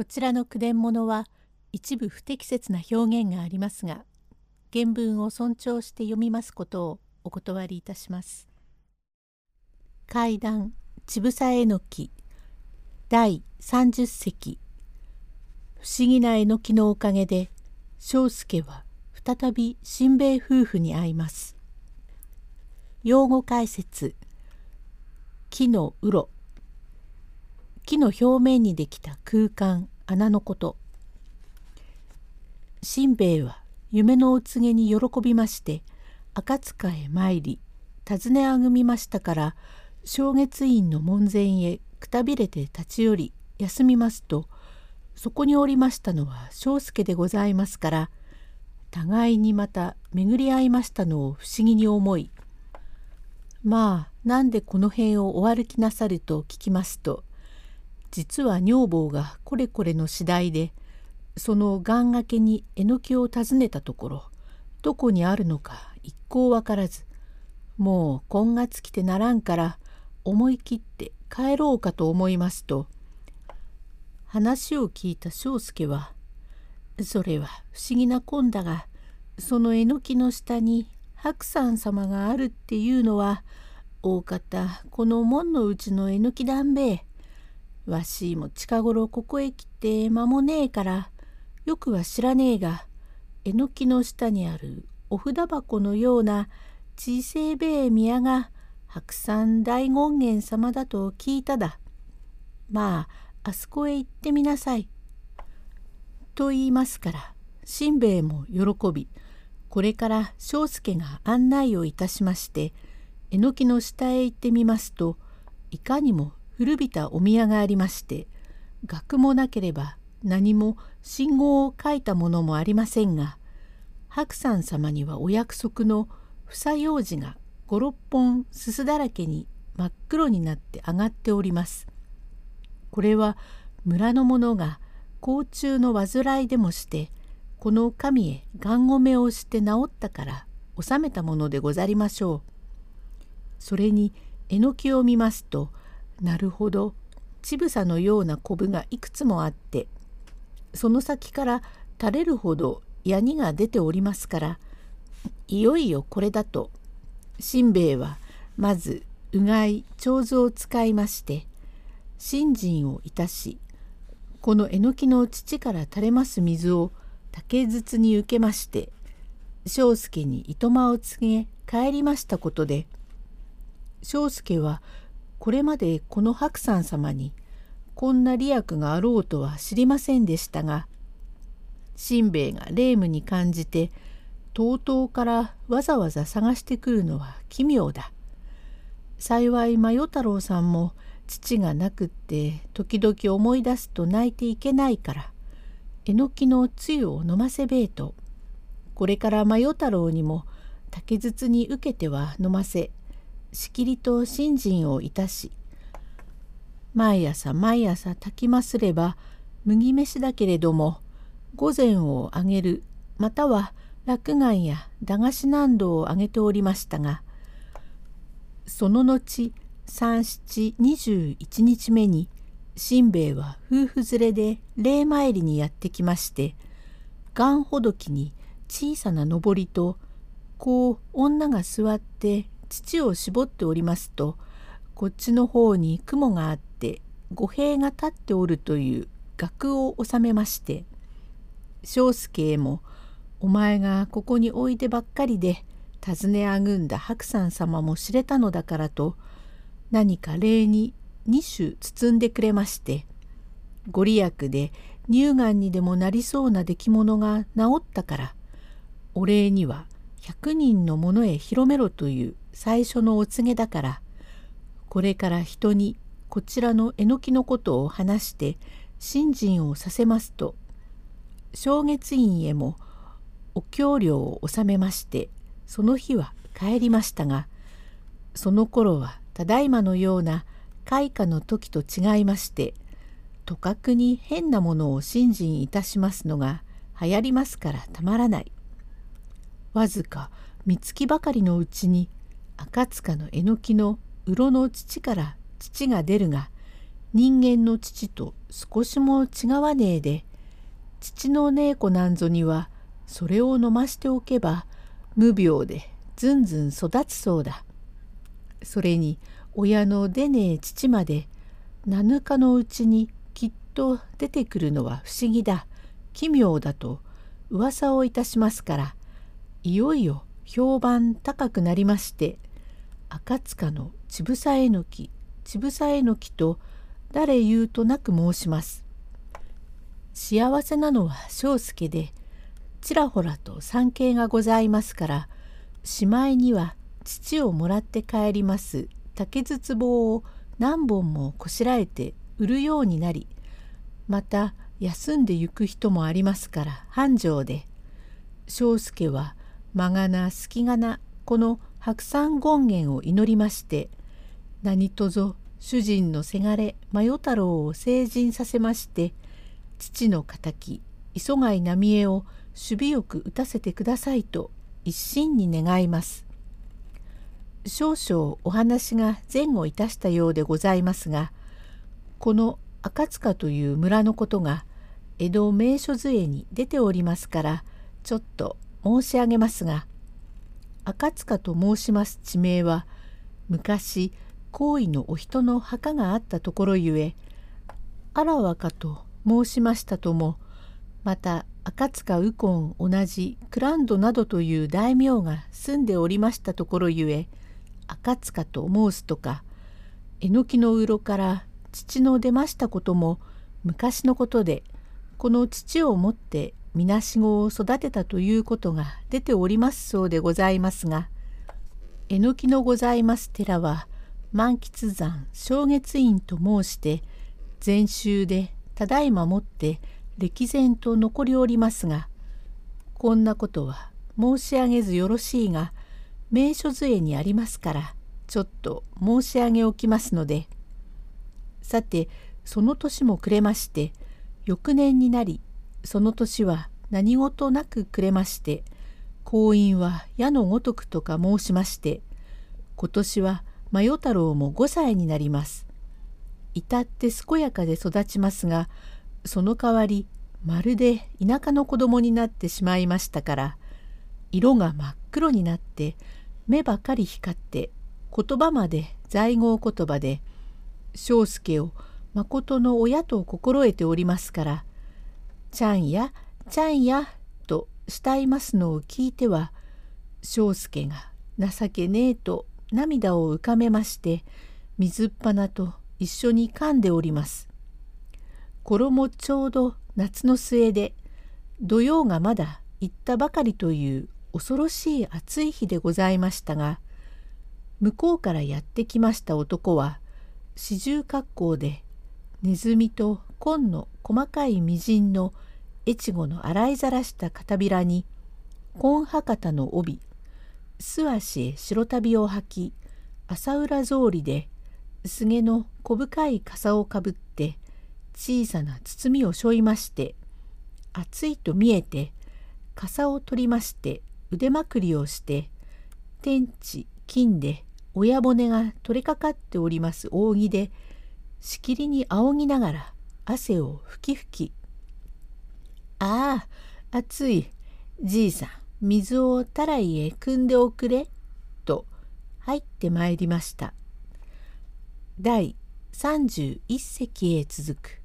こちらの句伝物は一部不適切な表現がありますが原文を尊重して読みますことをお断りいたします。階段ちぶさえのき第30席不思議なえのきのおかげで庄助は再び新兵夫婦に会います。用語解説木の鱗木の表面にできた空間穴のこと。しんべヱは夢のお告げに喜びまして赤塚へ参り尋ねあぐみましたから正月院の門前へくたびれて立ち寄り休みますとそこにおりましたのは庄助でございますから互いにまた巡り合いましたのを不思議に思いまあなんでこの辺をお歩きなさると聞きますと実は女房がこれこれの次第でその願掛けにえのきを訪ねたところどこにあるのか一向わからずもう今月来てならんから思い切って帰ろうかと思いますと話を聞いた庄助は「それは不思議なこんだがそのえのきの下に白山様があるっていうのは大方この門のうちのえのきだんべえ。わしも近頃ここへ来て間もねえからよくは知らねえがえのきの下にあるお札箱のような小せえべえ宮が白山大権現様だと聞いただ。まああそこへ行ってみなさい。と言いますからしんべヱも喜びこれから庄助が案内をいたしましてえのきの下へ行ってみますといかにも古びたお宮がありまして額もなければ何も信号を書いたものもありませんが白山様にはお約束の房用紙が56本すすだらけに真っ黒になって上がっております。これは村の者が甲虫の患いでもしてこの神へがんごめをして治ったから収めたものでござりましょう。それにえのきを見ますとなるほど。乳房のようなコブがいくつもあってその先から垂れるほどヤニが出ておりますからいよいよこれだと。しんべヱはまずうがい長図を使いまして信心をいたしこのえのきの土から垂れます水を竹筒に受けまして庄助に糸間を告げ帰りましたことで庄助はこれまでこの白山様にこんな利益があろうとは知りませんでしたがしんべヱが霊夢に感じてとうとうからわざわざ探してくるのは奇妙だ。幸い真代太郎さんも父がなくって時々思い出すと泣いていけないからえのきのつゆを飲ませべえとこれから真代太郎にも竹筒に受けては飲ませしきりと信心をいたし毎朝毎朝炊きますれば麦飯だけれども御膳をあげるまたは落雁や駄菓子何度をあげておりましたがその後三七二十一日目にしんべヱは夫婦連れで礼参りにやってきましてがんほどきに小さな上りとこう女が座って乳を絞っておりますとこっちの方に雲があって五兵が立っておるという額を収めまして庄助へも「お前がここにおいでばっかりで尋ねあぐんだ白山様も知れたのだから」と何か礼に二種包んでくれましてご利益で乳がんにでもなりそうな出来物が治ったからお礼には100人の者へ広めろという最初のお告げだからこれから人にこちらのえのきのことを話して信心をさせますと正月院へもお経料を納めましてその日は帰りましたがその頃はただいまのような開花の時と違いましてとかくに変なものを信心いたしますのが流行りますからたまらない。わずか三月ばかりのうちに赤塚のえのきの鱗の土から土が出るが人間の父と少しも違わねえで父の姉子なんぞにはそれを飲ましておけば無病でずんずん育つそうだ。それに親の出ねえ父まで7日のうちにきっと出てくるのは不思議だ奇妙だと噂をいたしますからいよいよ評判高くなりまして赤塚のちぶさえのきちぶさえのきと誰言うとなく申します。幸せなのは庄助でちらほらと産経がございますからしまいには父をもらって帰ります。竹筒棒を何本もこしらえて売るようになりまた休んでゆく人もありますから繁盛で。庄助はまがな隙がなこの白山権現を祈りまして何とぞ主人のせがれ真世太郎を成人させまして父の敵磯貝浪江を守備よく打たせてくださいと一心に願います。少々お話が前後いたしたようでございますがこの赤塚という村のことが江戸名所図絵に出ておりますからちょっと申し上げますが赤塚と申します地名は昔行為のお人の墓があったところゆえあらわかと申しましたともまた赤塚右近同じクランドなどという大名が住んでおりましたところゆえ赤塚と申すとかえのきのうろから父の出ましたことも昔のことでこの父をもってみなしごを育てたということが出ておりますそうでございますがえのきのございます寺は満喫山正月院と申して禅宗でただいまもって歴然と残りおりますがこんなことは申し上げずよろしいが名所図絵にありますからちょっと申し上げおきますので。さてその年も暮れまして翌年になりその年は何事なく暮れまして婚姻は矢のごとくとか申しまして今年は真世太郎も5歳になります。至って健やかで育ちますがその代わりまるで田舎の子供になってしまいましたから色が真っ黒になって目ばかり光って言葉まで在郷言葉で庄助をまことの親と心得ておりますから「ちゃんやちゃんや」と慕いますのを聞いては庄助が情けねえと涙を浮かめまして水っ鼻と一緒に噛んでおります。衣ちょうど夏の末で土曜がまだ行ったばかりという恐ろしい暑い日でございましたが向こうからやってきました男は四十格好でネズミと紺の細かいみじんの越後の洗いざらした片びらに紺博多の帯素足へ白旅を履き朝浦草履で菅の小深い傘をかぶって小さな包みを背負いまして暑いと見えて傘を取りまして腕まくりをして天地金で親骨が取れかかっております扇でしきりに仰ぎながら汗をふきふき「ああ暑い。じいさん水をたらいへ汲んでおくれ」と入ってまいりました。第31隻へ続く。